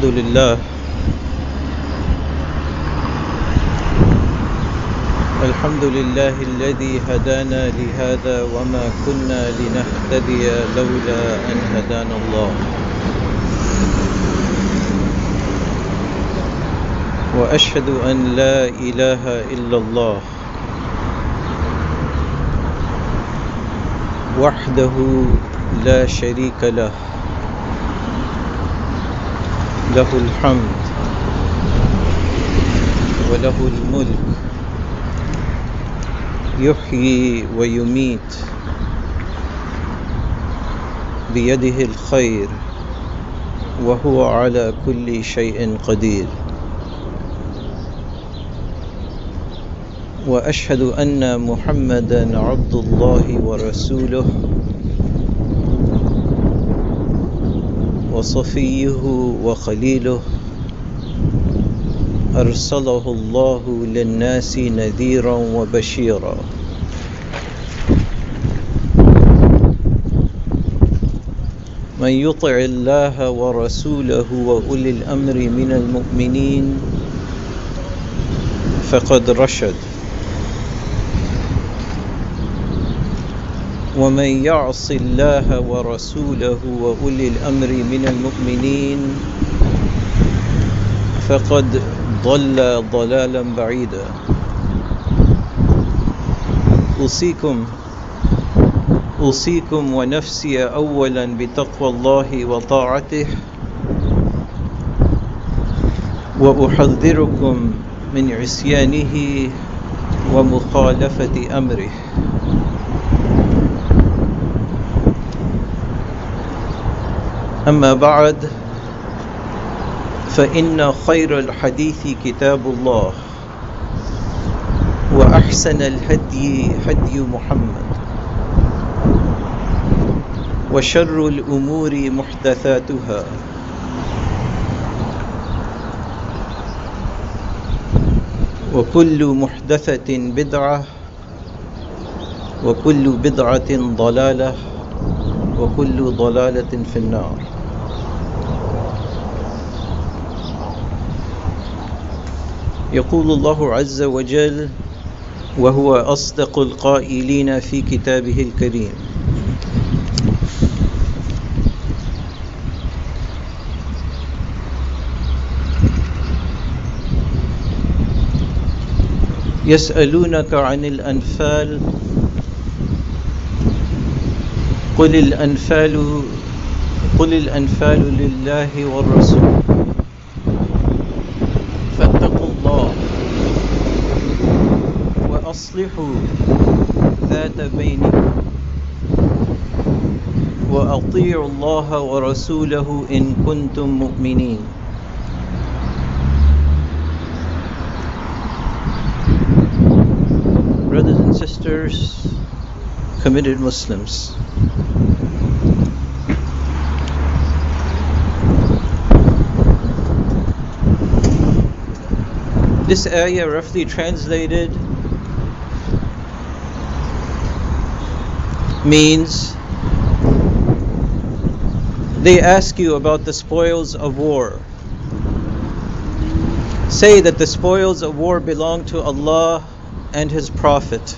الحمد لله. الحمد لله الذي هدانا لهذا وما كنا لنهتدي لولا أن هدانا الله. وأشهد أن لا إله إلا الله. وحده لا شريك له. له الحمد وله الملك. يحيي ويميت بيده الخير وهو على كل شيء قدير. وأشهد أن محمدا عبد الله ورسوله. وصفيه وخليله. أرسله الله للناس نذيرا وبشيرا. من يطع الله ورسوله وأولي الأمر من المؤمنين فقد رشد. ومن يعص الله ورسوله وأولي الأمر من المؤمنين فقد ضل ضلالا بعيدا. أوصيكم أوصيكم ونفسي اولا بتقوى الله وطاعته وأحذركم من عصيانه ومخالفة أمره. أما بعد فإن خير الحديث كتاب الله وأحسن الهدي هدي محمد وشر الأمور محدثاتها. وكل محدثة بدعة وكل بدعة ضلالة وكل ضلالة في النار. يقول الله عز وجل وهو أصدق القائلين في كتابه الكريم. يسألونك عن الأنفال قل الأنفال قل الأنفال لله والرسول. وأصلحوا ذات بينكم وأطيعوا الله ورسوله إن كنتم مؤمنين Brothers and sisters, committed Muslims. This ayah, roughly translated, means they ask you about the spoils of war. Say that the spoils of war belong to Allah and His Prophet.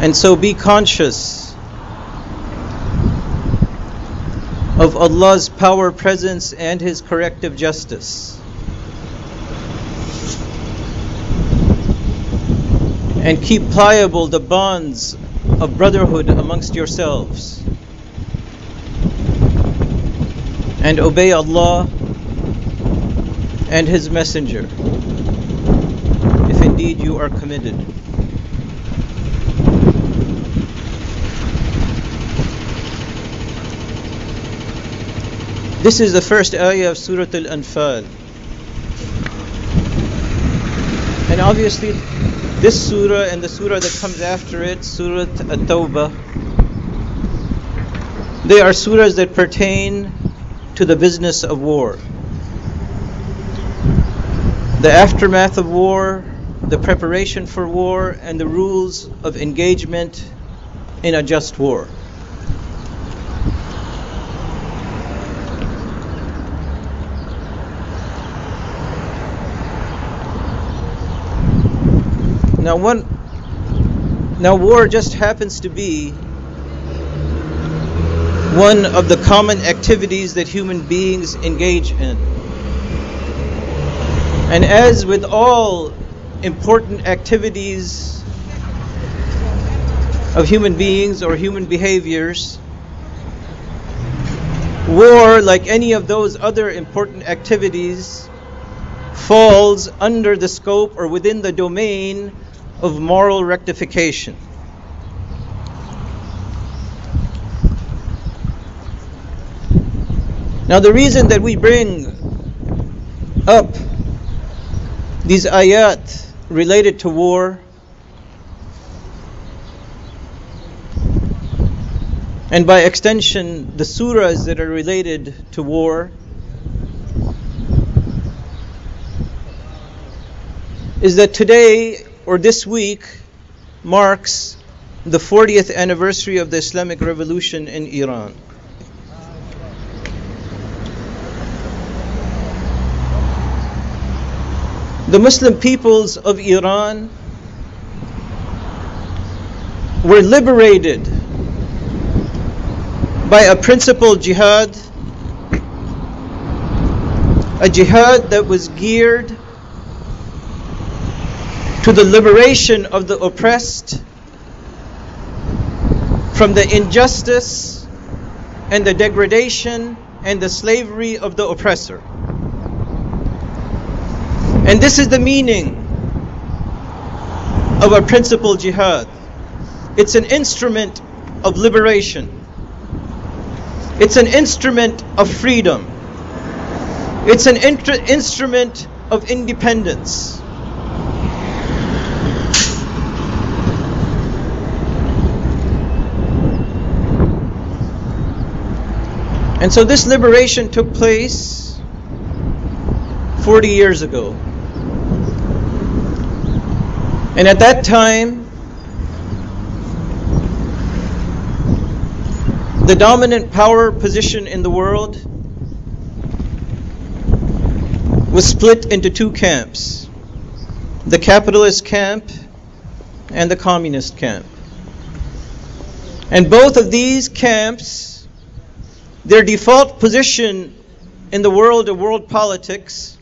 And so be conscious of Allah's power, presence, and His corrective justice. And keep pliable the bonds of brotherhood amongst yourselves. And obey Allah and His Messenger if indeed you are committed. This is the first ayah of Surah Al Anfal. And obviously, this surah and the surah that comes after it, Surah At Tawbah, they are surahs that pertain to the business of war. The aftermath of war, the preparation for war, and the rules of engagement in a just war. Now, one, now war just happens to be one of the common activities that human beings engage in. And as with all important activities of human beings or human behaviors, war, like any of those other important activities, falls under the scope or within the domain of moral rectification. Now, the reason that we bring up these ayat related to war and by extension the surahs that are related to war is that today or this week marks the 40th anniversary of the Islamic Revolution in Iran. The Muslim peoples of Iran were liberated by a principled jihad, a jihad that was geared to the liberation of the oppressed from the injustice and the degradation and the slavery of the oppressor. And this is the meaning of our principal jihad. It's an instrument of liberation. It's an instrument of freedom. It's an instrument of independence. And so this liberation took place 40 years ago. And at that time, the dominant power position in the world was split into two camps the capitalist camp and the communist camp. And both of these camps, their default position in the world of world politics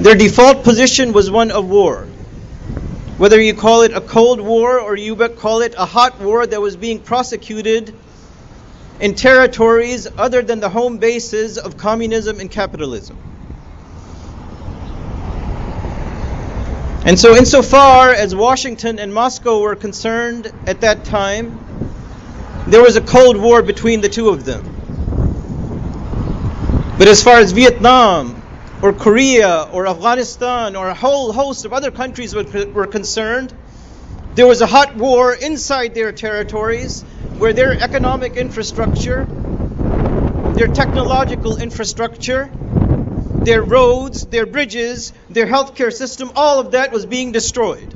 their default position was one of war. Whether you call it a cold war or you call it a hot war that was being prosecuted in territories other than the home bases of communism and capitalism. And so, insofar as Washington and Moscow were concerned at that time, there was a Cold War between the two of them. But as far as Vietnam, or Korea or Afghanistan or a whole host of other countries were, concerned, there was a hot war inside their territories where their economic infrastructure, their technological infrastructure, their roads, their bridges, their healthcare system, all of that was being destroyed.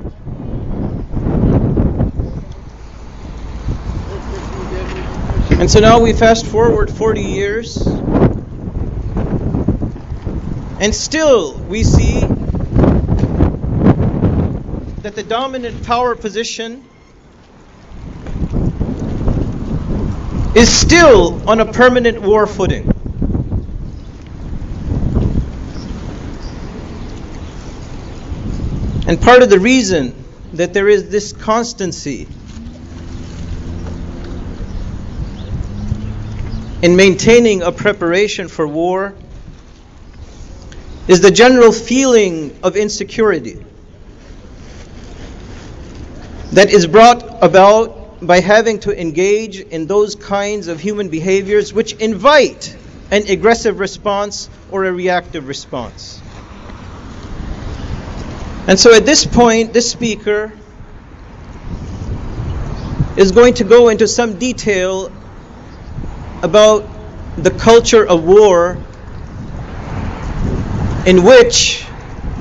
And so now we fast forward 40 years and still, we see that the dominant power position is still on a permanent war footing. And part of the reason that there is this constancy in maintaining a preparation for war is the general feeling of insecurity that is brought about by having to engage in those kinds of human behaviors which invite an aggressive response or a reactive response. And so at this point, this speaker is going to go into some detail about the culture of war in which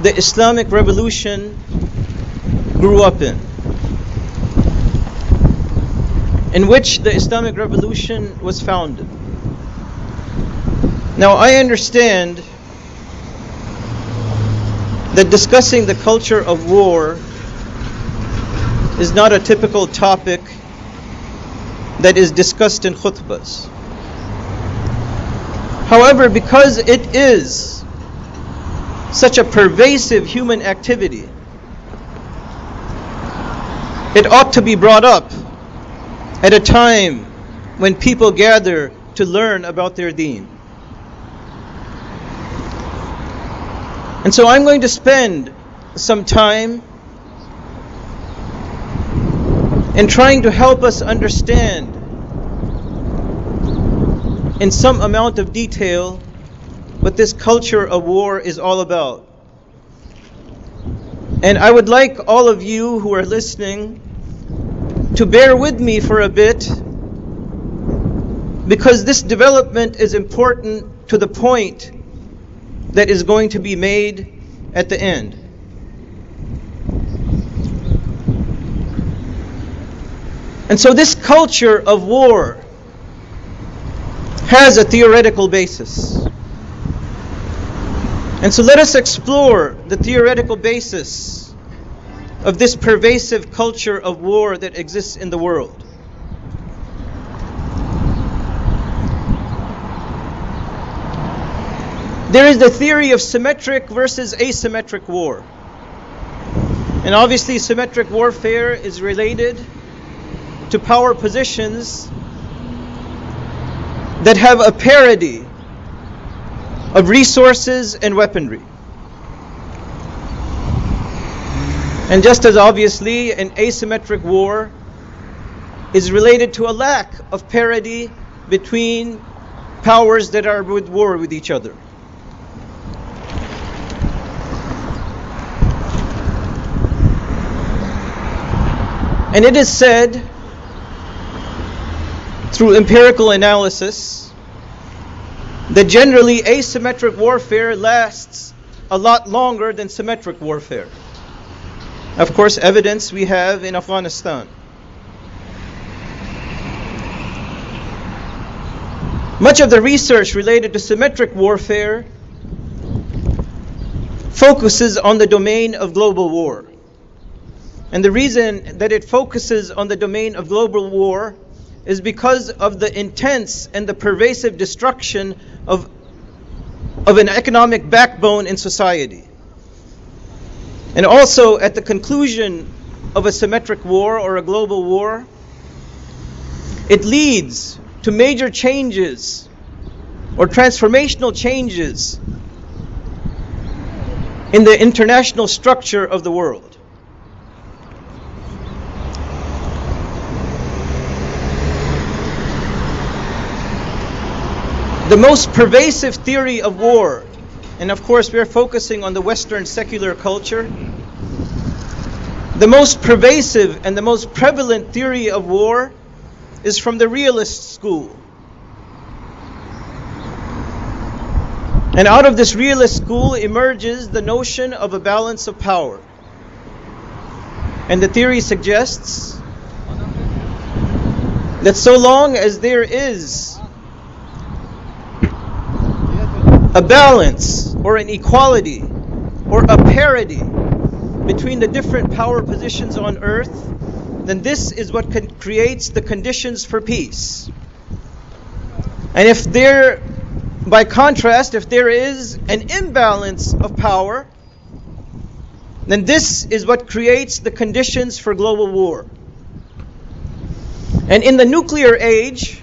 the Islamic revolution grew up in. In which the Islamic revolution was founded. Now, I understand that discussing the culture of war is not a typical topic that is discussed in khutbahs. However, because it is such a pervasive human activity, it ought to be brought up at a time when people gather to learn about their deen. And so I'm going to spend some time in trying to help us understand in some amount of detail what this culture of war is all about. And I would like all of you who are listening to bear with me for a bit because this development is important to the point that is going to be made at the end. And so, this culture of war has a theoretical basis. And so, let us explore the theoretical basis of this pervasive culture of war that exists in the world. There is the theory of symmetric versus asymmetric war. And obviously, symmetric warfare is related to power positions that have a parity of resources and weaponry. And just as obviously, an asymmetric war is related to a lack of parity between powers that are at war with each other. And it is said through empirical analysis that generally asymmetric warfare lasts a lot longer than symmetric warfare. Of course, evidence we have in Afghanistan. Much of the research related to symmetric warfare focuses on the domain of global war. And the reason that it focuses on the domain of global war is because of the intense and the pervasive destruction of, of an economic backbone in society. And also, at the conclusion of a symmetric war or a global war, it leads to major changes or transformational changes in the international structure of the world. The most pervasive theory of war, and of course we're focusing on the Western secular culture, the most pervasive and the most prevalent theory of war is from the realist school. And out of this realist school emerges the notion of a balance of power. And the theory suggests that so long as there is a balance or an equality or a parity between the different power positions on earth, then this is what creates the conditions for peace. And if there, by contrast, if there is an imbalance of power, then this is what creates the conditions for global war. And in the nuclear age,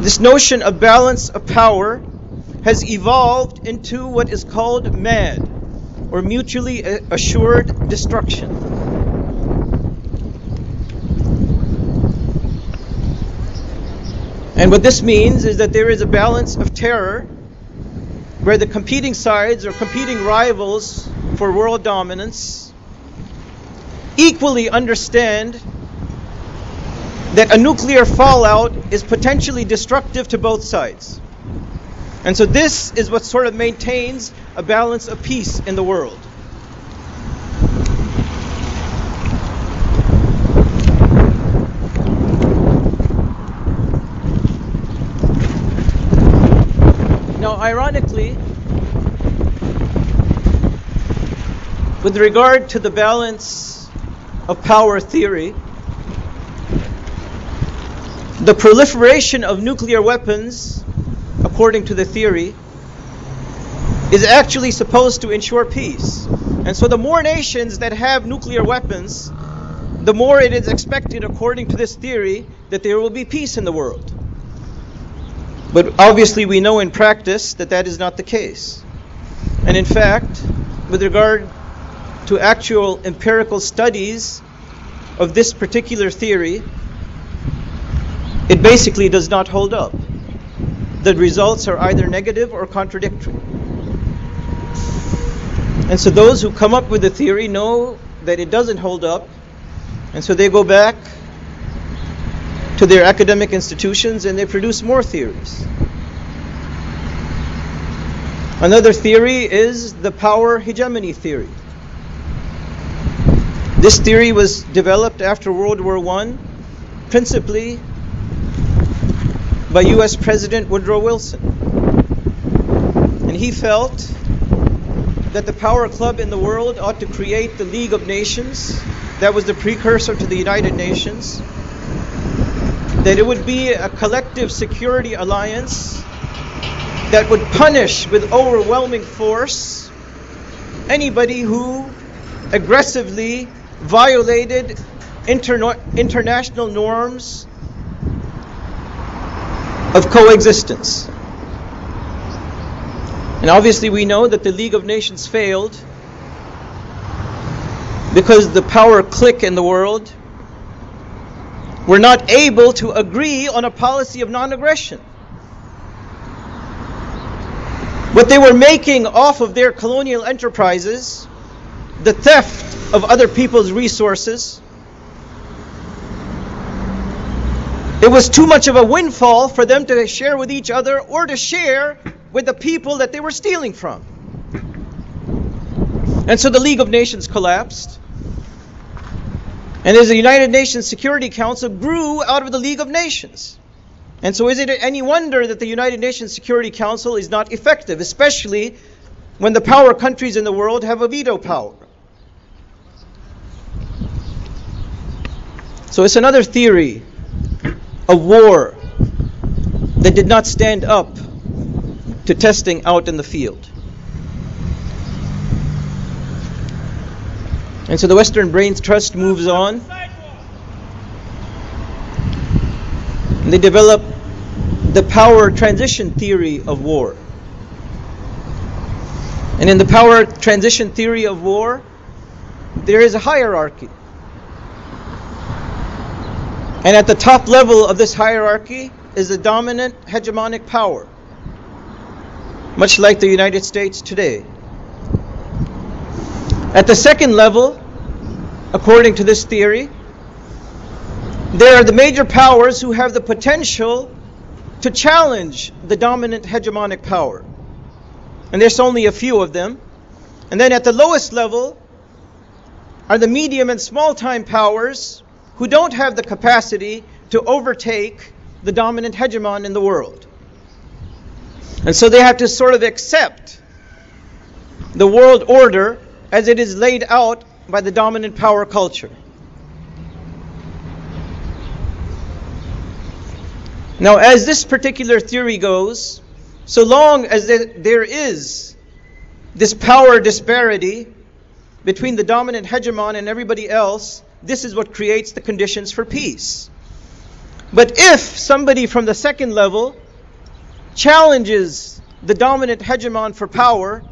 this notion of balance of power has evolved into what is called MAD, or mutually assured destruction. And what this means is that there is a balance of terror where the competing sides or competing rivals for world dominance equally understand that a nuclear fallout is potentially destructive to both sides. And so this is what sort of maintains a balance of peace in the world. Now, ironically, with regard to the balance of power theory, the proliferation of nuclear weapons, according to the theory, is actually supposed to ensure peace. And so the more nations that have nuclear weapons, the more it is expected, according to this theory, that there will be peace in the world. But obviously, we know in practice that that is not the case. And in fact, with regard to actual empirical studies of this particular theory, it basically does not hold up. The results are either negative or contradictory. And so those who come up with the theory know that it doesn't hold up, and so they go back to their academic institutions and they produce more theories. Another theory is the power hegemony theory. This theory was developed after World War I, principally by US President Woodrow Wilson. And he felt that the power club in the world ought to create the League of Nations. That was the precursor to the United Nations that it would be a collective security alliance that would punish with overwhelming force anybody who aggressively violated international norms of coexistence. And obviously, we know that the League of Nations failed because the power clique in the world were not able to agree on a policy of non aggression. What they were making off of their colonial enterprises, the theft of other people's resources, it was too much of a windfall for them to share with each other or to share with the people that they were stealing from. And so the League of Nations collapsed. And as the United Nations Security Council grew out of the League of Nations. And so is it any wonder that the United Nations Security Council is not effective, especially when the power countries in the world have a veto power? So it's another theory of war that did not stand up to testing out in the field. And so the Western Brains Trust moves on. And they develop the power transition theory of war. And in the power transition theory of war, there is a hierarchy. And at the top level of this hierarchy is the dominant hegemonic power, much like the United States today. At the second level, according to this theory, there are the major powers who have the potential to challenge the dominant hegemonic power. And there's only a few of them. And then at the lowest level are the medium and small time powers who don't have the capacity to overtake the dominant hegemon in the world. And so they have to sort of accept the world order as it is laid out by the dominant power culture. Now, as this particular theory goes, so long as there is this power disparity between the dominant hegemon and everybody else, this is what creates the conditions for peace. But if somebody from the second level challenges the dominant hegemon for power,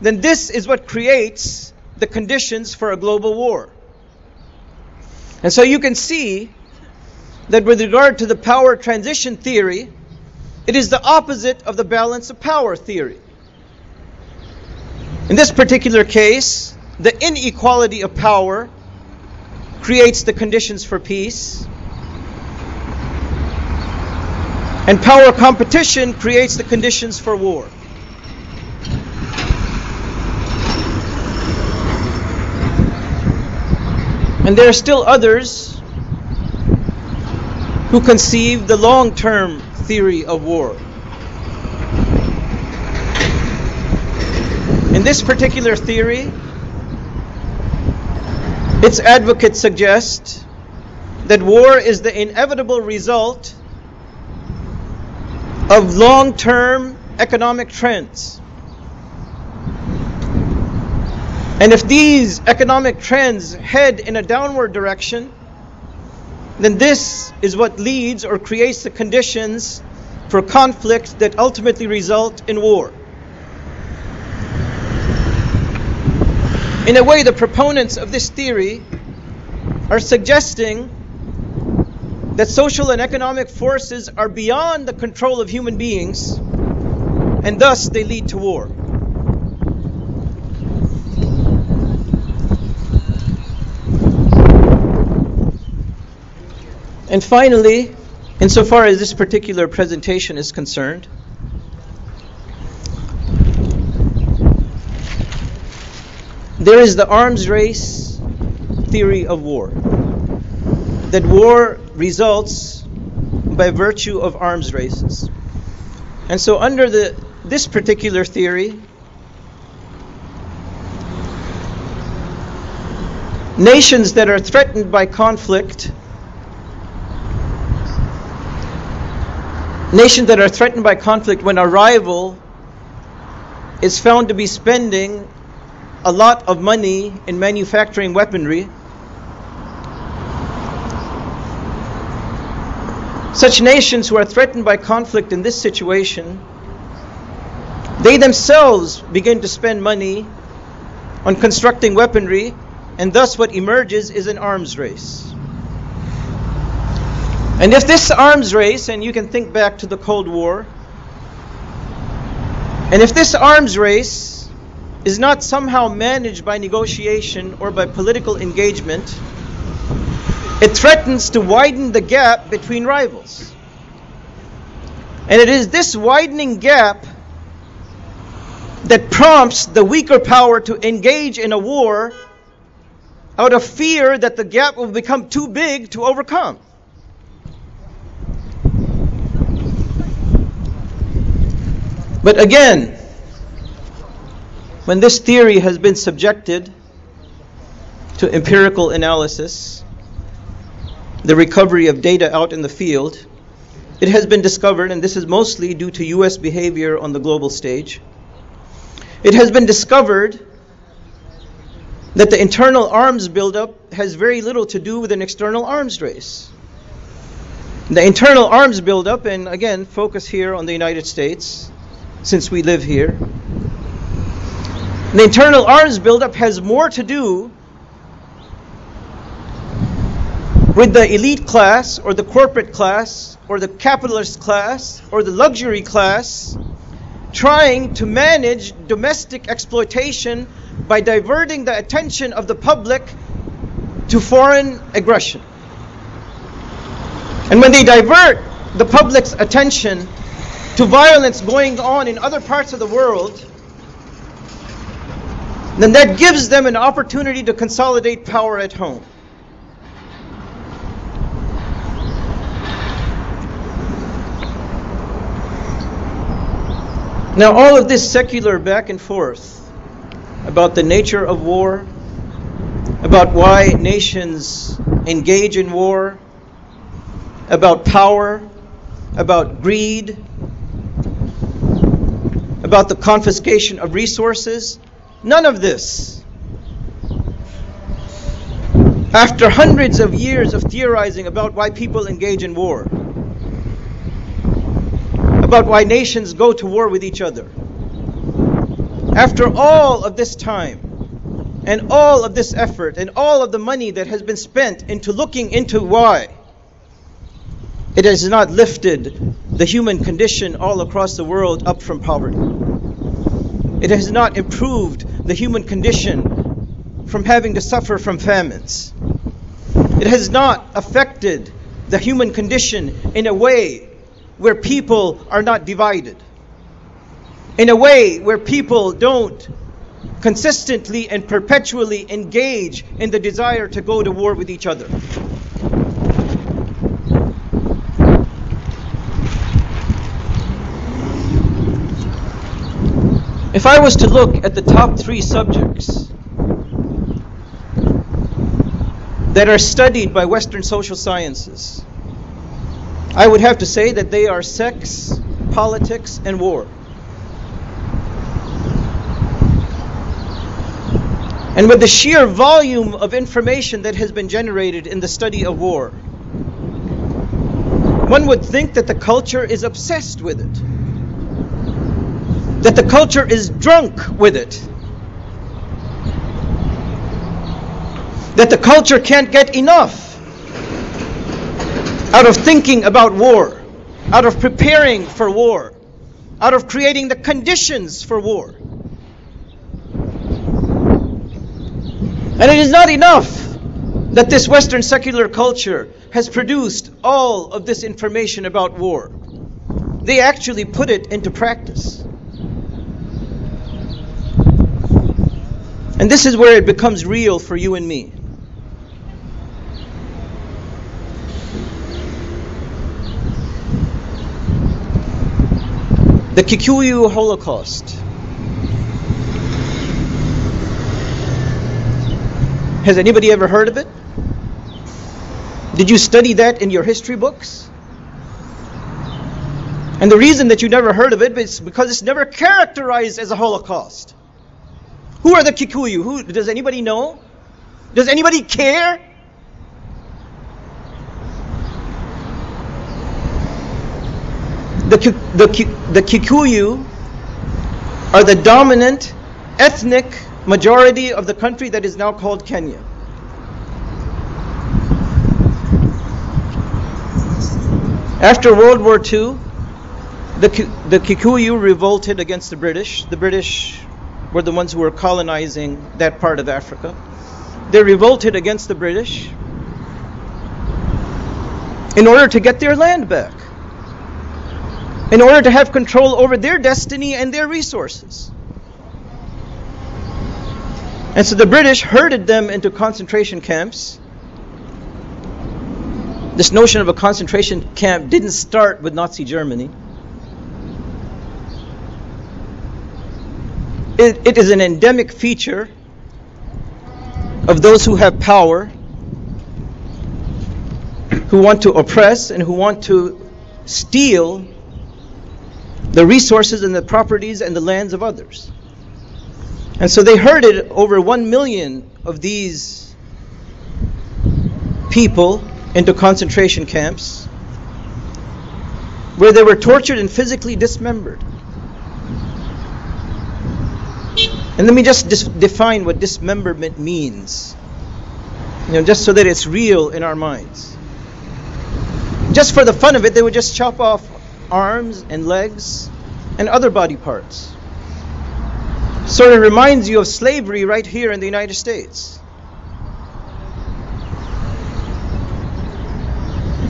then this is what creates the conditions for a global war. And so you can see that with regard to the power transition theory, it is the opposite of the balance of power theory. In this particular case, the inequality of power creates the conditions for peace. And power competition creates the conditions for war. And there are still others who conceive the long term theory of war. In this particular theory, Its advocates suggest that war is the inevitable result of long term economic trends. And if these economic trends head in a downward direction, then this is what leads or creates the conditions for conflict that ultimately result in war. In a way, the proponents of this theory are suggesting that social and economic forces are beyond the control of human beings, and thus they lead to war. And finally, insofar as this particular presentation is concerned, there is the arms race theory of war. That war results by virtue of arms races. And so under the this particular theory, nations that are threatened by conflict Nations that are threatened by conflict when a rival is found to be spending a lot of money in manufacturing weaponry. Such nations who are threatened by conflict in this situation, they themselves begin to spend money on constructing weaponry, and thus what emerges is an arms race. And if this arms race, and you can think back to the Cold War, and if this arms race is not somehow managed by negotiation or by political engagement, it threatens to widen the gap between rivals. And it is this widening gap that prompts the weaker power to engage in a war out of fear that the gap will become too big to overcome. But again, when this theory has been subjected to empirical analysis, the recovery of data out in the field, it has been discovered, and this is mostly due to US behavior on the global stage, it has been discovered that the internal arms buildup has very little to do with an external arms race. The internal arms buildup, and again, focus here on the United States, since we live here. The internal arms buildup has more to do with the elite class or the corporate class or the capitalist class or the luxury class trying to manage domestic exploitation by diverting the attention of the public to foreign aggression. And when they divert the public's attention to violence going on in other parts of the world, then that gives them an opportunity to consolidate power at home. Now, all of this secular back and forth about the nature of war, about why nations engage in war, about power, about greed, about the confiscation of resources. None of this. After hundreds of years of theorizing about why people engage in war, about why nations go to war with each other, after all of this time, and all of this effort, and all of the money that has been spent into looking into why, it has not lifted the human condition all across the world up from poverty. It has not improved the human condition from having to suffer from famines. It has not affected the human condition in a way where people are not divided. In a way where people don't consistently and perpetually engage in the desire to go to war with each other. If I was to look at the top three subjects that are studied by Western social sciences, I would have to say that they are sex, politics, and war. And with the sheer volume of information that has been generated in the study of war, one would think that the culture is obsessed with it, that the culture is drunk with it, that the culture can't get enough out of thinking about war, out of preparing for war, out of creating the conditions for war. And it is not enough that this Western secular culture has produced all of this information about war. They actually put it into practice. And this is where it becomes real for you and me. The Kikuyu Holocaust. Has anybody ever heard of it? Did you study that in your history books? And the reason that you never heard of it is because it's never characterized as a Holocaust. Who are the Kikuyu? Who does anybody know? Does anybody care? the, the, the Kikuyu are the dominant ethnic majority of the country that is now called Kenya. After World War II, the, the Kikuyu revolted against the British. The British were the ones who were colonizing that part of Africa. They revolted against the British in order to get their land back in order to have control over their destiny and their resources. And so the British herded them into concentration camps. This notion of a concentration camp didn't start with Nazi Germany. It, it is an endemic feature of those who have power, who want to oppress and who want to steal the resources and the properties and the lands of others. And so they herded over one million of these people into concentration camps where they were tortured and physically dismembered. And let me just dis- define what dismemberment means. You know, just so that it's real in our minds. Just for the fun of it, they would just chop off arms and legs and other body parts. Sort of reminds you of slavery right here in the United States.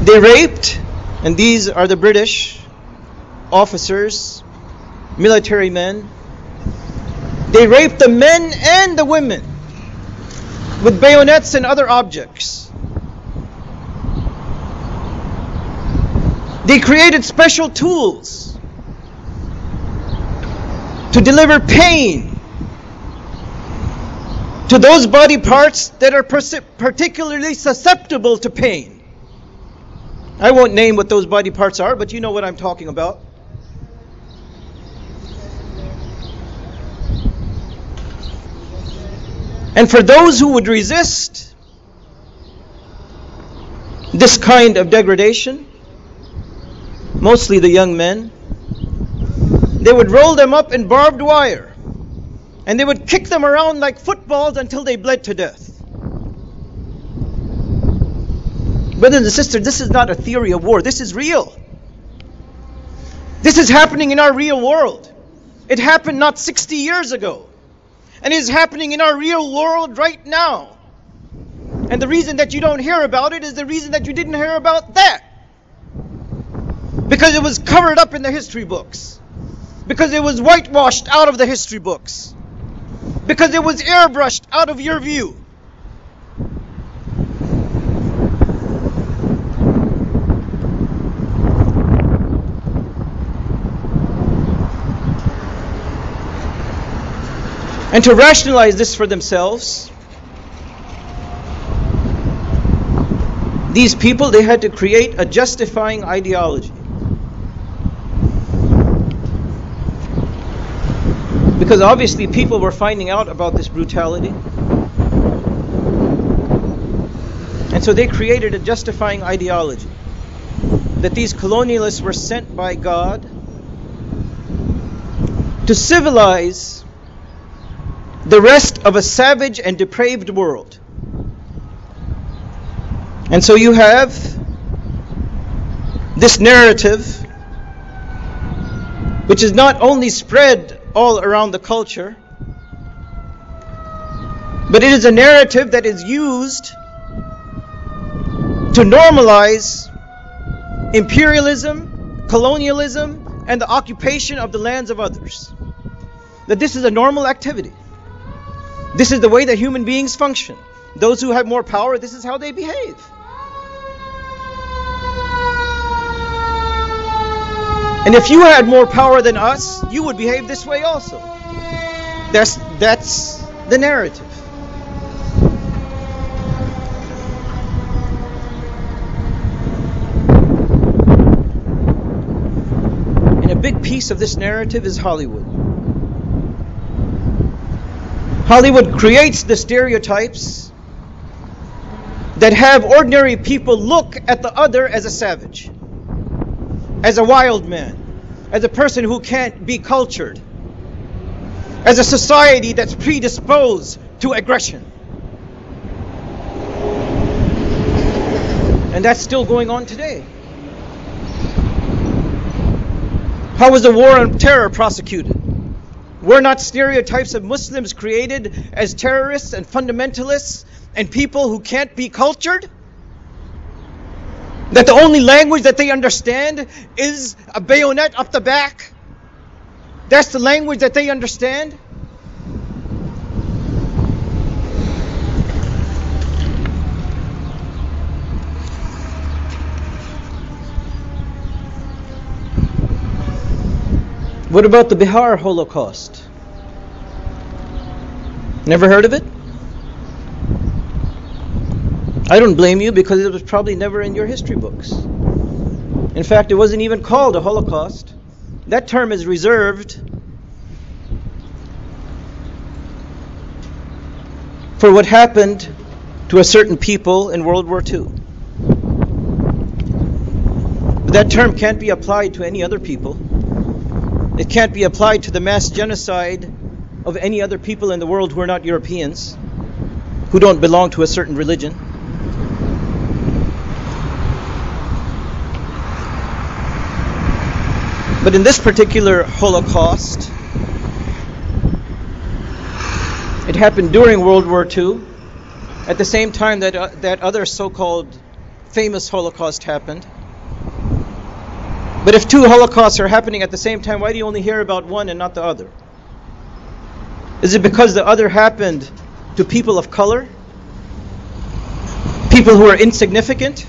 They raped, and these are the British officers, military men. They raped the men and the women with bayonets and other objects. They created special tools to deliver pain to those body parts that are particularly susceptible to pain. I won't name what those body parts are, but you know what I'm talking about. And for those who would resist this kind of degradation, mostly the young men, they would roll them up in barbed wire and they would kick them around like footballs until they bled to death. Brothers and sisters, this is not a theory of war, this is real. This is happening in our real world. It happened not 60 years ago. And it is happening in our real world right now. And the reason that you don't hear about it is the reason that you didn't hear about that because it was covered up in the history books, because it was whitewashed out of the history books, because it was airbrushed out of your view. And to rationalize this for themselves, these people they had to create a justifying ideology. Because obviously people were finding out about this brutality. And so they created a justifying ideology that these colonialists were sent by God to civilize the rest of a savage and depraved world. And so you have this narrative, which is not only spread all around the culture, but it is a narrative that is used to normalize imperialism, colonialism, and the occupation of the lands of others. That this is a normal activity. This is the way that human beings function. Those who have more power, this is how they behave. And if you had more power than us, you would behave this way also. That's that's the narrative. And a big piece of this narrative is Hollywood. Hollywood creates the stereotypes that have ordinary people look at the other as a savage as a wild man, as a person who can't be cultured, as a society that's predisposed to aggression. And that's still going on today. How was the war on terror prosecuted? Were not stereotypes of Muslims created as terrorists and fundamentalists and people who can't be cultured? That the only language that they understand is a bayonet up the back. That's the language that they understand. What about the Bihar Holocaust? Never heard of it? I don't blame you because it was probably never in your history books. In fact, it wasn't even called a Holocaust. That term is reserved for what happened to a certain people in World War II. But that term can't be applied to any other people. It can't be applied to the mass genocide of any other people in the world who are not Europeans, who don't belong to a certain religion. But in this particular Holocaust, it happened during World War II, at the same time that, uh, that other so called famous Holocaust happened. But if two Holocausts are happening at the same time, why do you only hear about one and not the other? Is it because the other happened to people of color? People who are insignificant?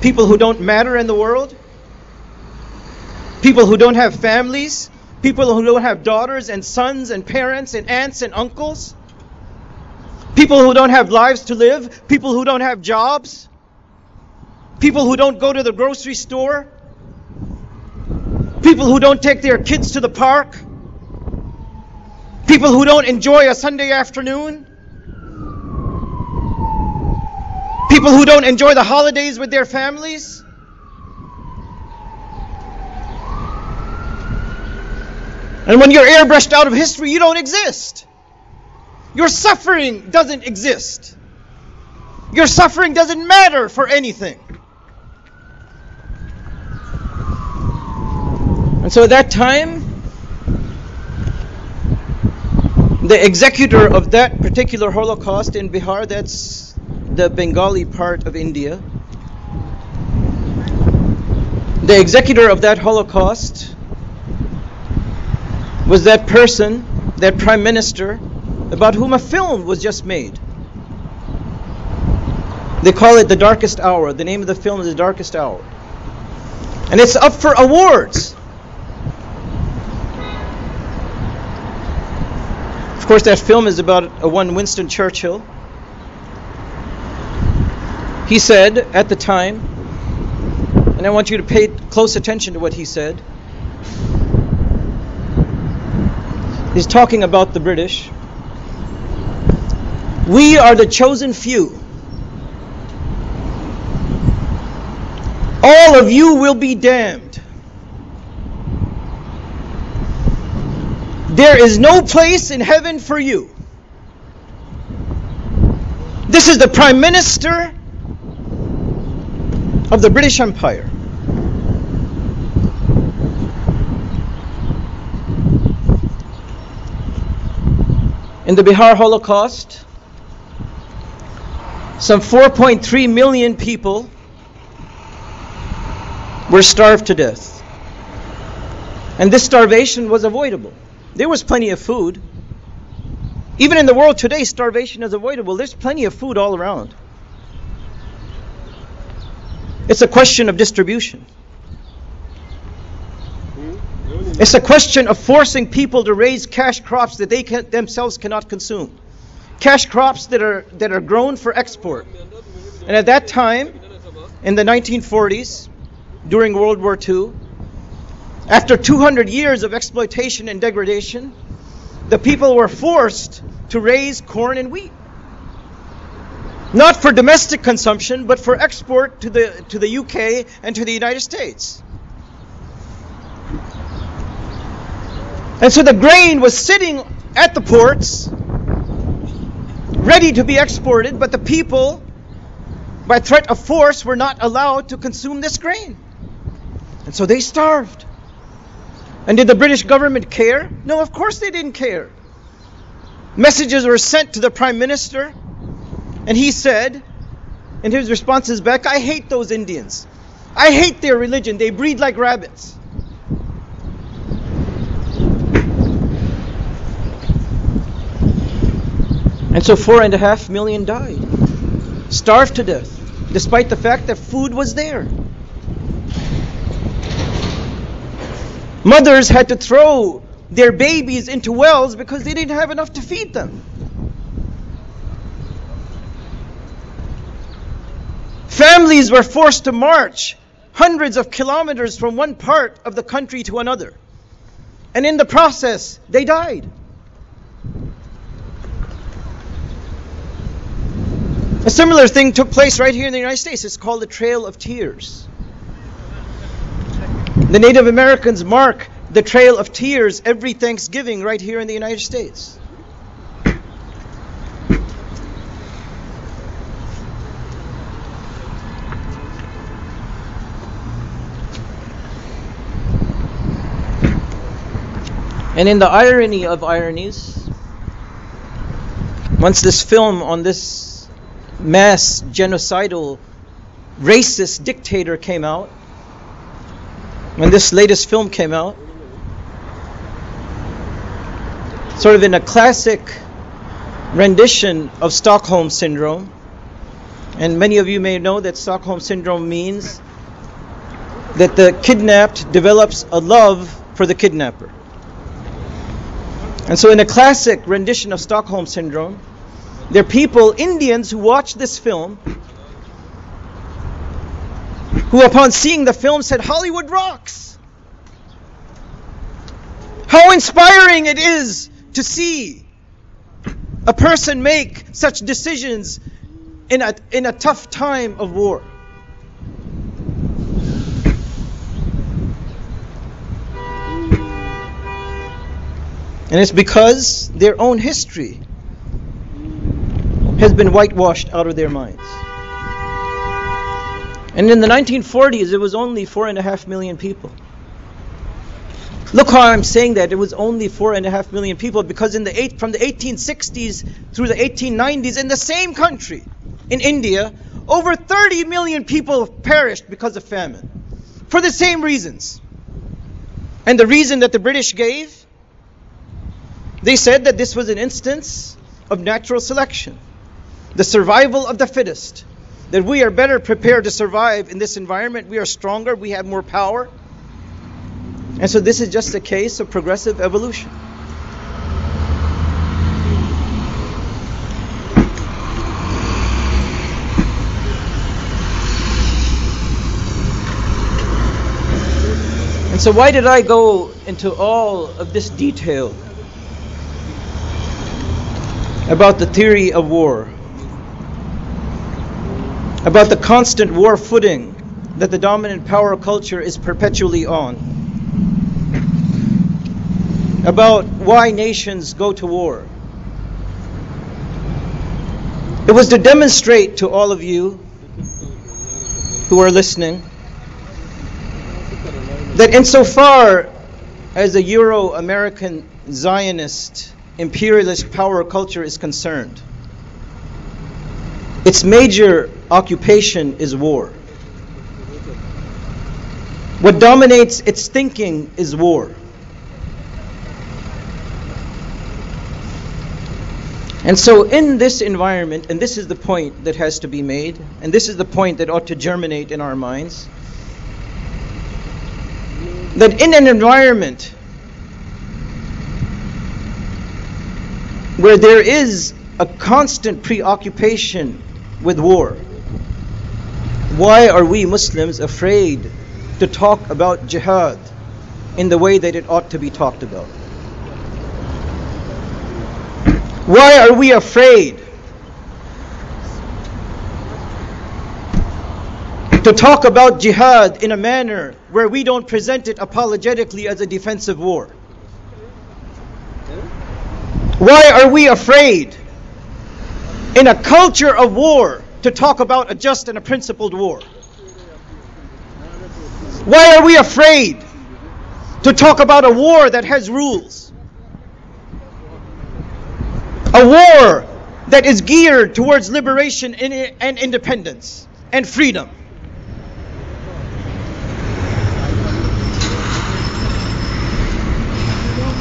People who don't matter in the world? people who don't have families, people who don't have daughters and sons and parents and aunts and uncles, people who don't have lives to live, people who don't have jobs, people who don't go to the grocery store, people who don't take their kids to the park, people who don't enjoy a Sunday afternoon. People who don't enjoy the holidays with their families. And when you're airbrushed out of history, you don't exist. Your suffering doesn't exist. Your suffering doesn't matter for anything. And so at that time, the executor of that particular Holocaust in Bihar, that's the Bengali part of India, the executor of that Holocaust was that person, that prime minister, about whom a film was just made. They call it The Darkest Hour. The name of the film is The Darkest Hour. And it's up for awards. Of course, that film is about a one Winston Churchill. He said at the time, and I want you to pay close attention to what he said. He's talking about the British. We are the chosen few. All of you will be damned. There is no place in heaven for you. This is the Prime Minister of the British Empire. In the Bihar Holocaust, some 4.3 million people were starved to death. And this starvation was avoidable. There was plenty of food. Even in the world today, starvation is avoidable. There's plenty of food all around. It's a question of distribution. It's a question of forcing people to raise cash crops that they can, themselves cannot consume. Cash crops that are, that are grown for export. And at that time, in the 1940s, during World War II, after 200 years of exploitation and degradation, the people were forced to raise corn and wheat. Not for domestic consumption, but for export to the, to the UK and to the United States. And so the grain was sitting at the ports, ready to be exported, but the people, by threat of force, were not allowed to consume this grain. And so they starved. And did the British government care? No, of course they didn't care. Messages were sent to the Prime Minister, and he said, and his response is back, I hate those Indians. I hate their religion. They breed like rabbits. And so four and a half million died, starved to death, despite the fact that food was there. Mothers had to throw their babies into wells because they didn't have enough to feed them. Families were forced to march hundreds of kilometers from one part of the country to another. And in the process, they died. A similar thing took place right here in the United States. It's called the Trail of Tears. The Native Americans mark the Trail of Tears every Thanksgiving right here in the United States. And in the irony of ironies, once this film on this mass genocidal racist dictator came out, when this latest film came out, sort of in a classic rendition of Stockholm Syndrome, and many of you may know that Stockholm Syndrome means that the kidnapped develops a love for the kidnapper. And so, in a classic rendition of Stockholm Syndrome, there are people, Indians, who watch this film, who, upon seeing the film, said, Hollywood rocks. How inspiring it is to see a person make such decisions in a, in a tough time of war. And it's because their own history has been whitewashed out of their minds. And in the 1940s, it was only four and a half million people. Look how I'm saying that it was only four and a half million people because in the eight, from the 1860s through the 1890s, in the same country, in India, over 30 million people perished because of famine for the same reasons. And the reason that the British gave they said that this was an instance of natural selection, the survival of the fittest, that we are better prepared to survive in this environment. We are stronger, we have more power. And so this is just a case of progressive evolution. And so, why did I go into all of this detail about the theory of war? About the constant war footing that the dominant power culture is perpetually on? About why nations go to war? It was to demonstrate to all of you who are listening that insofar as the Euro American Zionist imperialist power culture is concerned, its major occupation is war. What dominates its thinking is war. And so, in this environment, and this is the point that has to be made, and this is the point that ought to germinate in our minds, that in an environment where there is a constant preoccupation with war, why are we Muslims afraid to talk about jihad in the way that it ought to be talked about? Why are we afraid to talk about jihad in a manner where we don't present it apologetically as a defensive war? Why are we afraid in a culture of war to talk about a just and a principled war? Why are we afraid to talk about a war that has rules? A war that is geared towards liberation and independence and freedom.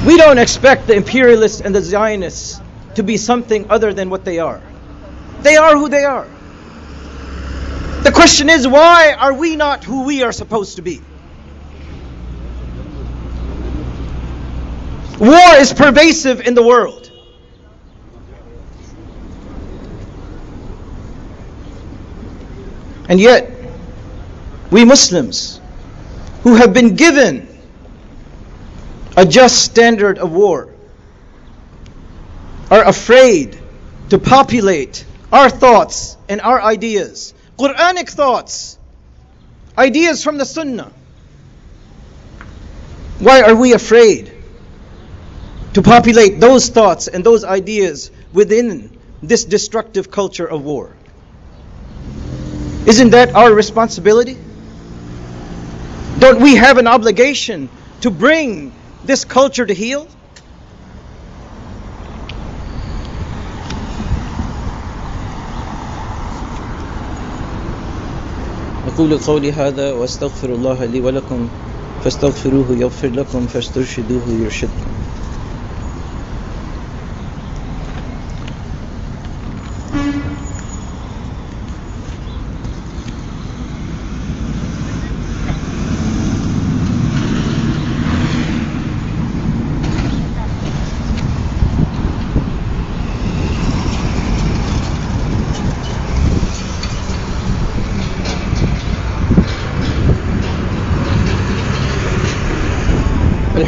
We don't expect the imperialists and the Zionists to be something other than what they are. They are who they are. The question is, why are we not who we are supposed to be? War is pervasive in the world. And yet, we Muslims who have been given a just standard of war are afraid to populate our thoughts and our ideas, Quranic thoughts, ideas from the Sunnah. Why are we afraid to populate those thoughts and those ideas within this destructive culture of war? Isn't that our responsibility? Don't we have an obligation to bring this culture to heel? أقول قولي هذا وأستغفر الله لي ولكم فاستغفروه يغفر لكم فاسترشدوه يرشدكم.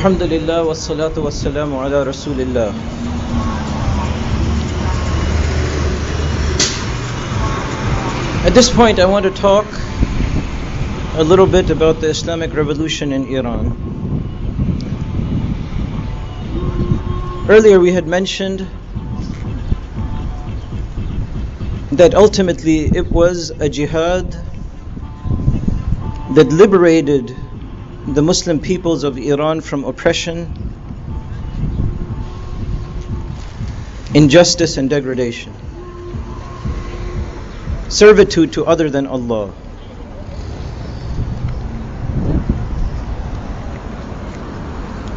الحمد لله والصلاة والسلام على رسول الله At this point I want to talk a little bit about the Islamic revolution in Iran. Earlier we had mentioned that ultimately it was a jihad that liberated the Muslim peoples of Iran from oppression, injustice, and degradation, servitude to other than Allah.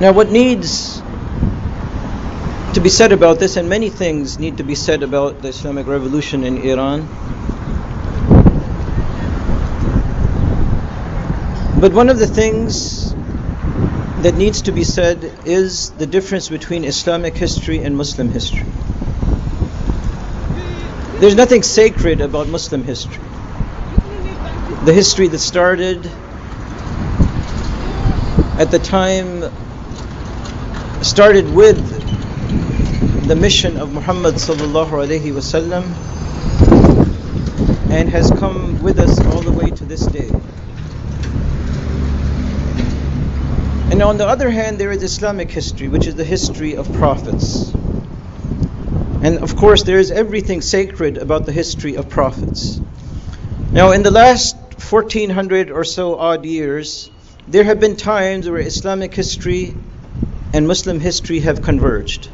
Now, what needs to be said about this, and many things need to be said about the Islamic revolution in Iran. But one of the things that needs to be said is the difference between Islamic history and Muslim history. There's nothing sacred about Muslim history. The history that started at the time started with the mission of Muhammad sallallahu alaihi wasallam and has come with us all the way to this day. And on the other hand, there is Islamic history, which is the history of prophets. And of course, there is everything sacred about the history of prophets. Now, in the last 1400 or so odd years, there have been times where Islamic history and Muslim history have converged.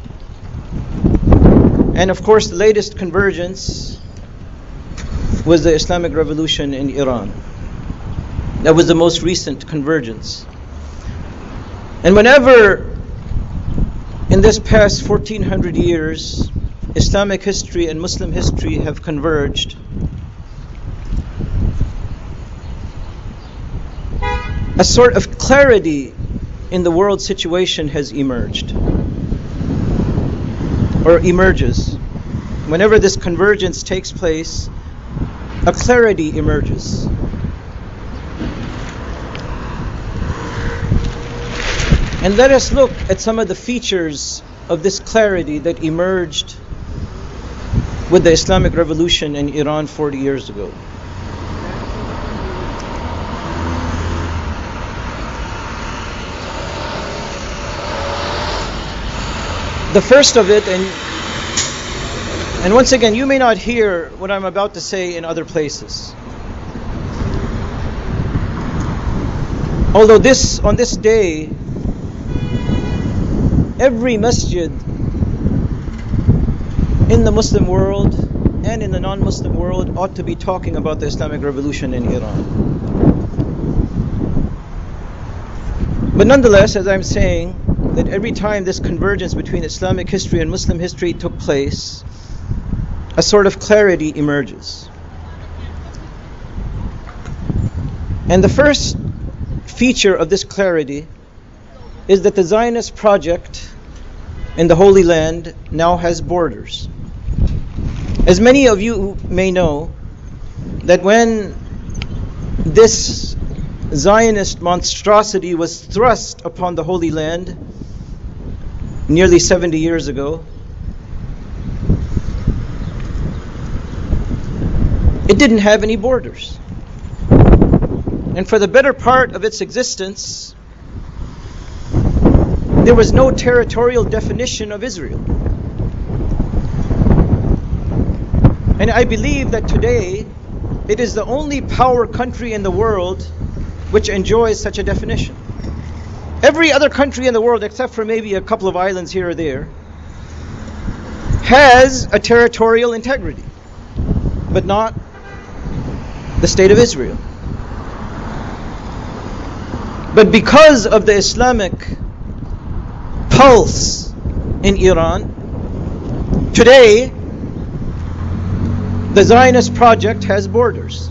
And of course, the latest convergence was the Islamic Revolution in Iran. That was the most recent convergence. And whenever in this past 1400 years Islamic history and Muslim history have converged, a sort of clarity in the world situation has emerged or emerges. Whenever this convergence takes place, a clarity emerges. And let us look at some of the features of this clarity that emerged with the Islamic Revolution in Iran 40 years ago. The first of it, and and once again, you may not hear what I'm about to say in other places. Although this on this day every masjid in the Muslim world and in the non Muslim world ought to be talking about the Islamic revolution in Iran. But nonetheless, as I'm saying, that every time this convergence between Islamic history and Muslim history took place, a sort of clarity emerges. And the first feature of this clarity is that the Zionist project in the Holy Land now has borders. As many of you may know, that when this Zionist monstrosity was thrust upon the Holy Land nearly 70 years ago, it didn't have any borders. And for the better part of its existence, there was no territorial definition of Israel. And I believe that today it is the only power country in the world which enjoys such a definition. Every other country in the world, except for maybe a couple of islands here or there, has a territorial integrity, but not the state of Israel. But because of the Islamic pulse in Iran. Today, the Zionist project has borders.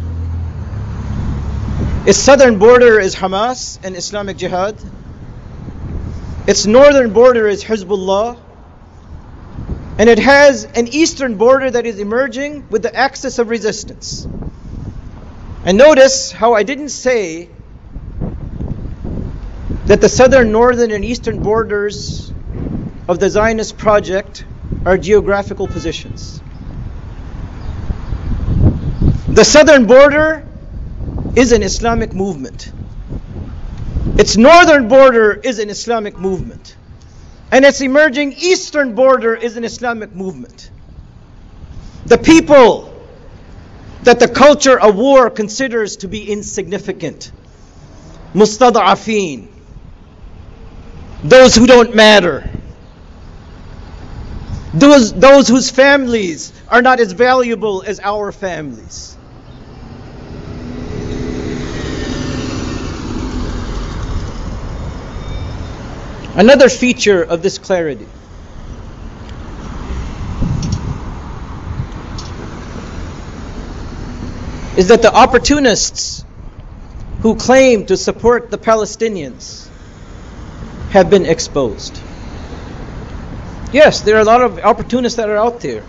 Its southern border is Hamas and Islamic Jihad. Its northern border is Hezbollah. And it has an eastern border that is emerging with the axis of resistance. And notice how I didn't say that the southern, northern, and eastern borders of the Zionist project are geographical positions. The southern border is an Islamic movement. Its northern border is an Islamic movement. And its emerging eastern border is an Islamic movement. The people that the culture of war considers to be insignificant, mustada'afin, those who don't matter, those, those whose families are not as valuable as our families. Another feature of this clarity is that the opportunists who claim to support the Palestinians have been exposed. Yes, there are a lot of opportunists that are out there.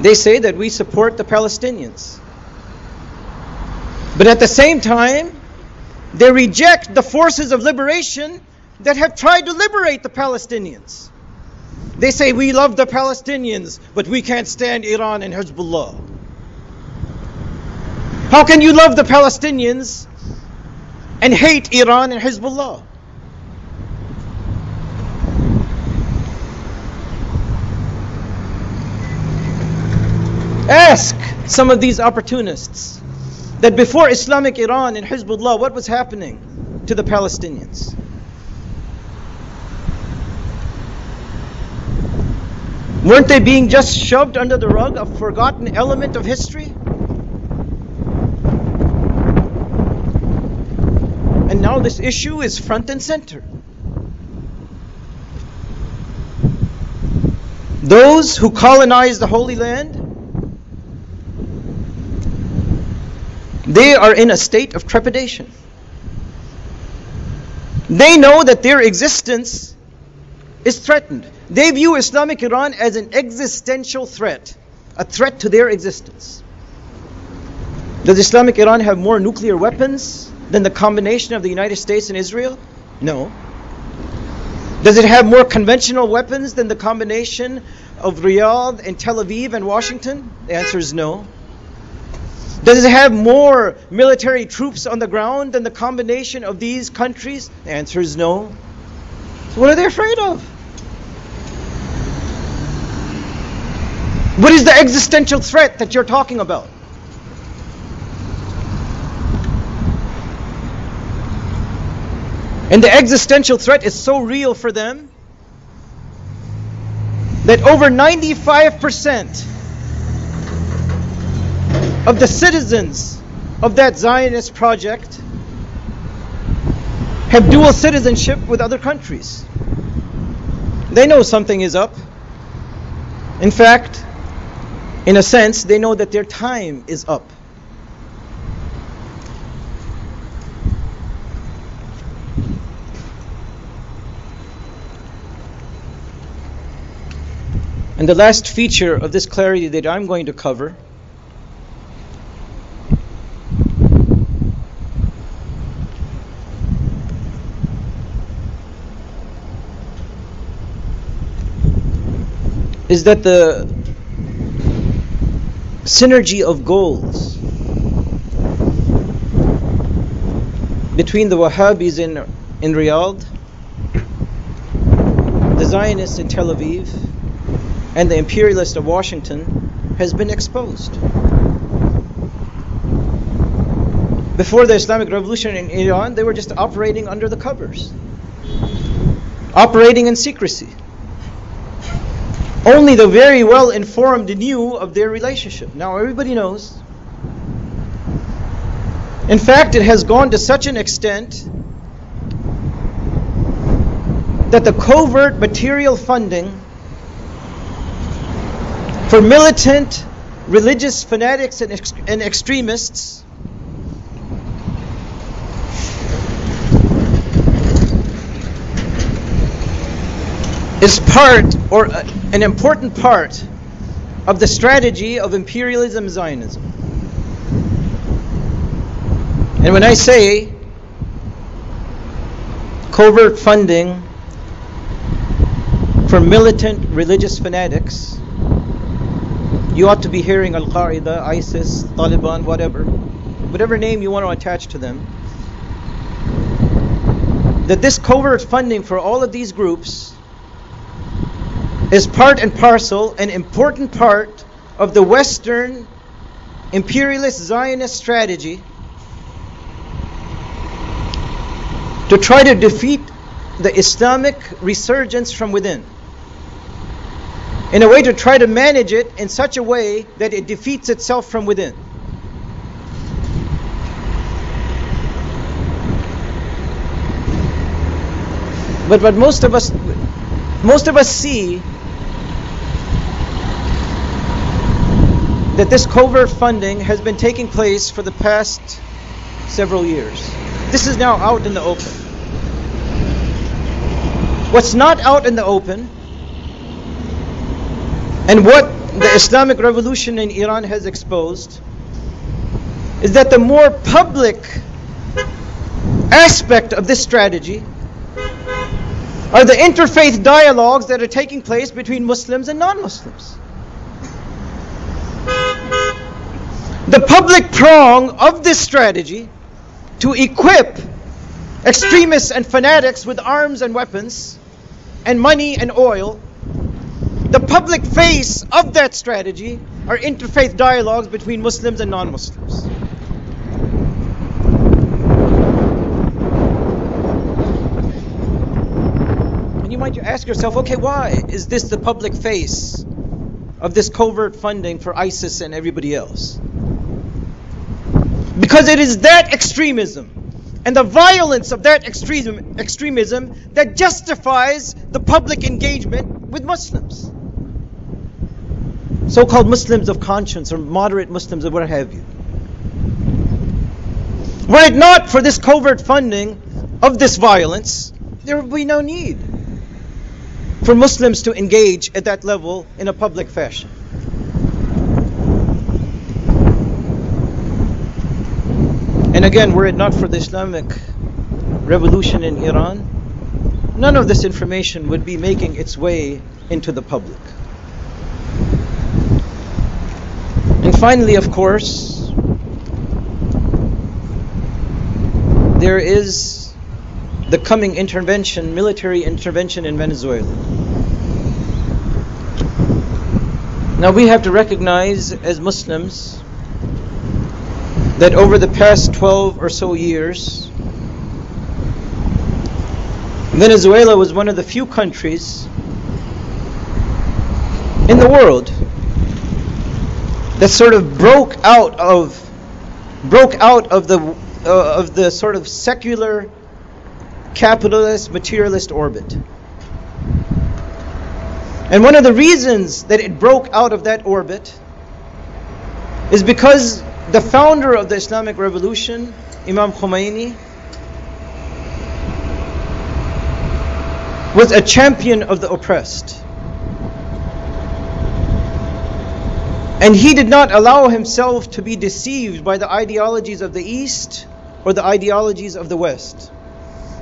They say that we support the Palestinians. But at the same time, They reject the forces of liberation that have tried to liberate the Palestinians. They say, We love the Palestinians, but we can't stand Iran and Hezbollah. How can you love the Palestinians and hate Iran and Hezbollah? Ask some of these opportunists that before Islamic Iran and Hezbollah, what was happening to the Palestinians? Weren't they being just shoved under the rug, a forgotten element of history? And now this issue is front and center. Those who colonized the Holy Land they are in a state of trepidation. They know that their existence is threatened. They view Islamic Iran as an existential threat, a threat to their existence. Does Islamic Iran have more nuclear weapons than the combination of the United States and Israel? No. Does it have more conventional weapons than the combination of Riyadh and Tel Aviv and Washington? The answer is no. Does it have more military troops on the ground than the combination of these countries? The answer is no. So what are they afraid of? What is the existential threat that you're talking about? And the existential threat is so real for them that over 95% of the citizens of that Zionist project have dual citizenship with other countries. They know something is up. In fact, in a sense, they know that their time is up. And the last feature of this clarity that I'm going to cover is that the synergy of goals between the Wahhabis in, in Riyadh, the Zionists in Tel Aviv, and the imperialists of Washington has been exposed. Before the Islamic Revolution in Iran, they were just operating under the covers, operating in secrecy. Only the very well informed knew of their relationship. Now everybody knows. In fact, it has gone to such an extent that the covert material funding for militant religious fanatics and, ex- and extremists is part or uh, an important part of the strategy of imperialism Zionism. And when I say covert funding for militant religious fanatics, you ought to be hearing Al Qaeda, ISIS, Taliban, whatever, whatever name you want to attach to them. That this covert funding for all of these groups is part and parcel, an important part of the Western imperialist Zionist strategy to try to defeat the Islamic resurgence from within. In a way to try to manage it in such a way that it defeats itself from within. But what most of us most of us see that this covert funding has been taking place for the past several years. This is now out in the open. What's not out in the open, and what the Islamic revolution in Iran has exposed, is that the more public aspect of this strategy are the interfaith dialogues that are taking place between Muslims and non Muslims. The public prong of this strategy to equip extremists and fanatics with arms and weapons and money and oil, the public face of that strategy are interfaith dialogues between Muslims and non Muslims. And you might ask yourself, okay, why is this the public face of this covert funding for ISIS and everybody else? Because it is that extremism and the violence of that extremism, extremism that justifies the public engagement with Muslims. So called Muslims of conscience or moderate Muslims or what have you. Were it not for this covert funding of this violence, there would be no need for Muslims to engage at that level in a public fashion. And again, were it not for the Islamic revolution in Iran, none of this information would be making its way into the public. And finally, of course, there is the coming intervention, military intervention in Venezuela. Now we have to recognize as Muslims that over the past 12 or so years, Venezuela was one of the few countries in the world that sort of broke out of broke out of the uh, of the sort of secular capitalist materialist orbit. And one of the reasons that it broke out of that orbit is because the founder of the Islamic Revolution, Imam Khomeini, was a champion of the oppressed. And he did not allow himself to be deceived by the ideologies of the East or the ideologies of the West.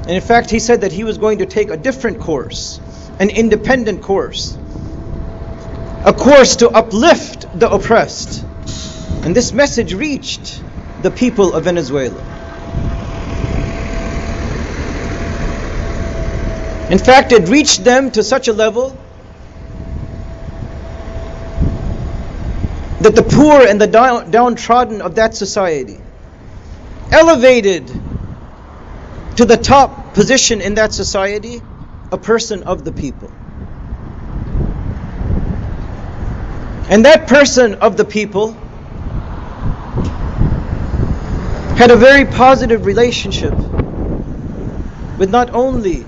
And in fact, he said that he was going to take a different course, an independent course, a course to uplift the oppressed and this message reached the people of Venezuela. In fact, it reached them to such a level that the poor and the downtrodden of that society, elevated to the top position in that society, a person of the people. And that person of the people had a very positive relationship with not only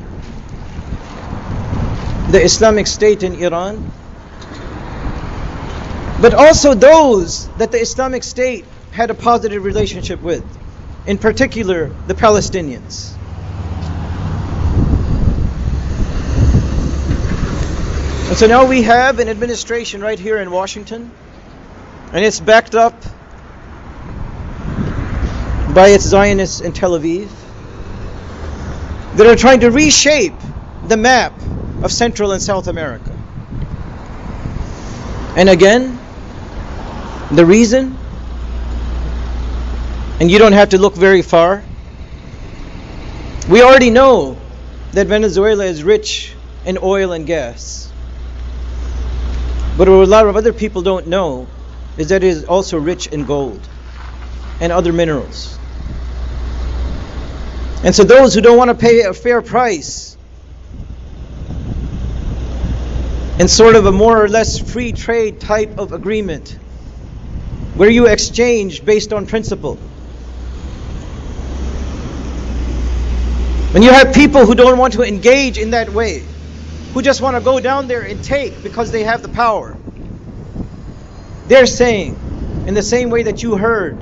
the Islamic State in Iran, but also those that the Islamic State had a positive relationship with, in particular the Palestinians. And so now we have an administration right here in Washington, and it's backed up by its Zionists in Tel Aviv that are trying to reshape the map of Central and South America. And again, the reason, and you don't have to look very far, we already know that Venezuela is rich in oil and gas. But what a lot of other people don't know is that it is also rich in gold and other minerals. And so those who don't want to pay a fair price in sort of a more or less free trade type of agreement where you exchange based on principle. When you have people who don't want to engage in that way, who just want to go down there and take because they have the power, they're saying, in the same way that you heard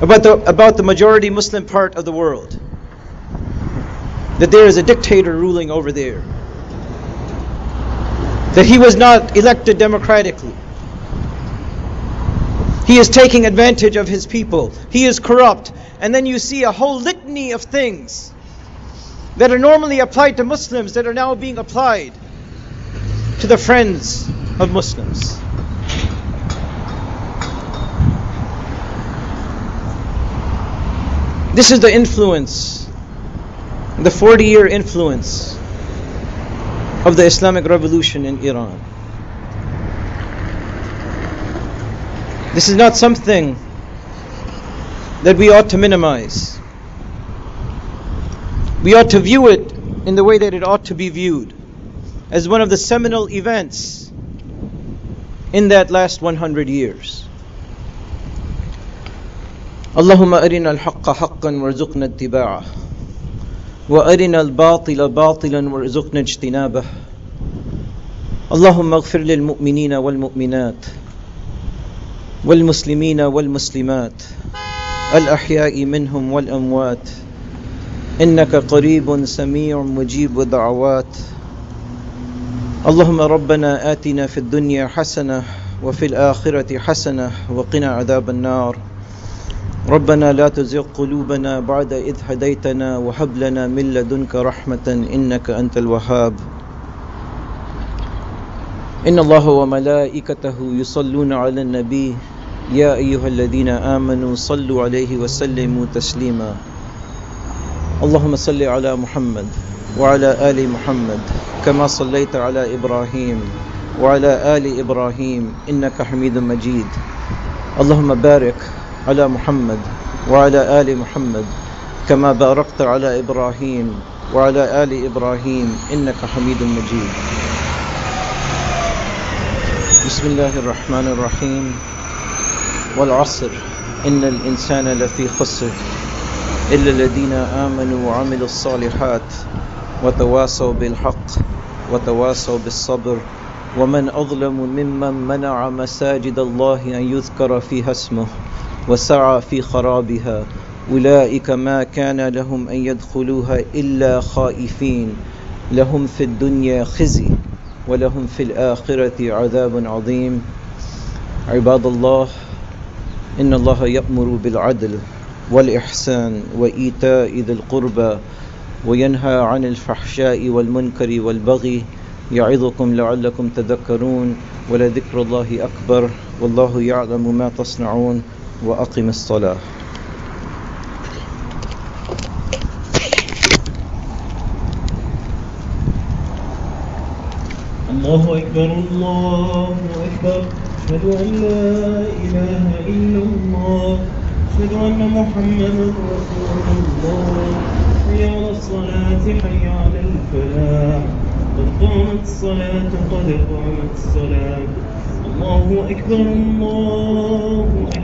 about the, about the majority Muslim part of the world. That there is a dictator ruling over there. That he was not elected democratically. He is taking advantage of his people. He is corrupt. And then you see a whole litany of things that are normally applied to Muslims that are now being applied to the friends of Muslims. This is the influence, the 40 year influence of the Islamic Revolution in Iran. This is not something that we ought to minimize. We ought to view it in the way that it ought to be viewed as one of the seminal events in that last 100 years. اللهم أرنا الحق حقا وارزقنا اتباعه وأرنا الباطل باطلا وارزقنا اجتنابه اللهم اغفر للمؤمنين والمؤمنات والمسلمين والمسلمات الأحياء منهم والأموات إنك قريب سميع مجيب دعوات. اللهم ربنا آتنا في الدنيا حسنة وفي الآخرة حسنة وقنا عذاب النار. ربنا لا تزغ قلوبنا بعد إذ هديتنا وهب لنا من لدنك رحمة إنك أنت الوهاب. إن الله وملائكته يصلون على النبي. يا أيها الذين آمنوا صلوا عليه وسلموا تسليما. اللهم صل على محمد وعلى آل محمد كما صليت على إبراهيم وعلى آل إبراهيم إنك حميد مجيد. اللهم بارك على محمد وعلى آل محمد كما باركت على إبراهيم وعلى آل إبراهيم إنك حميد مجيد. بسم الله الرحمن الرحيم. والعصر. إن الإنسان لفي خسر. إلا الذين آمنوا وعملوا الصالحات وتواصوا بالحق وتواصوا بالصبر ومن أظلم ممن منع مساجد الله أن يذكر فيها اسمه وسعى في خرابها أولئك ما كان لهم أن يدخلوها إلا خائفين لهم في الدنيا خزي ولهم في الآخرة عذاب عظيم. عباد الله إن الله يأمر بالعدل والإحسان وإيتاء ذي القربى وينهى عن الفحشاء والمنكر والبغي يعظكم لعلكم تذكرون ولذكر الله أكبر والله يعلم ما تصنعون وأقم الصلاة. الله أكبر الله أكبر أشهد أن لا إله إلا الله. أشهد أن محمدا رسول الله. حي على الصلاة حي على الفلاح. قد قامت الصلاة قد قامت الصلاة. الله أكبر الله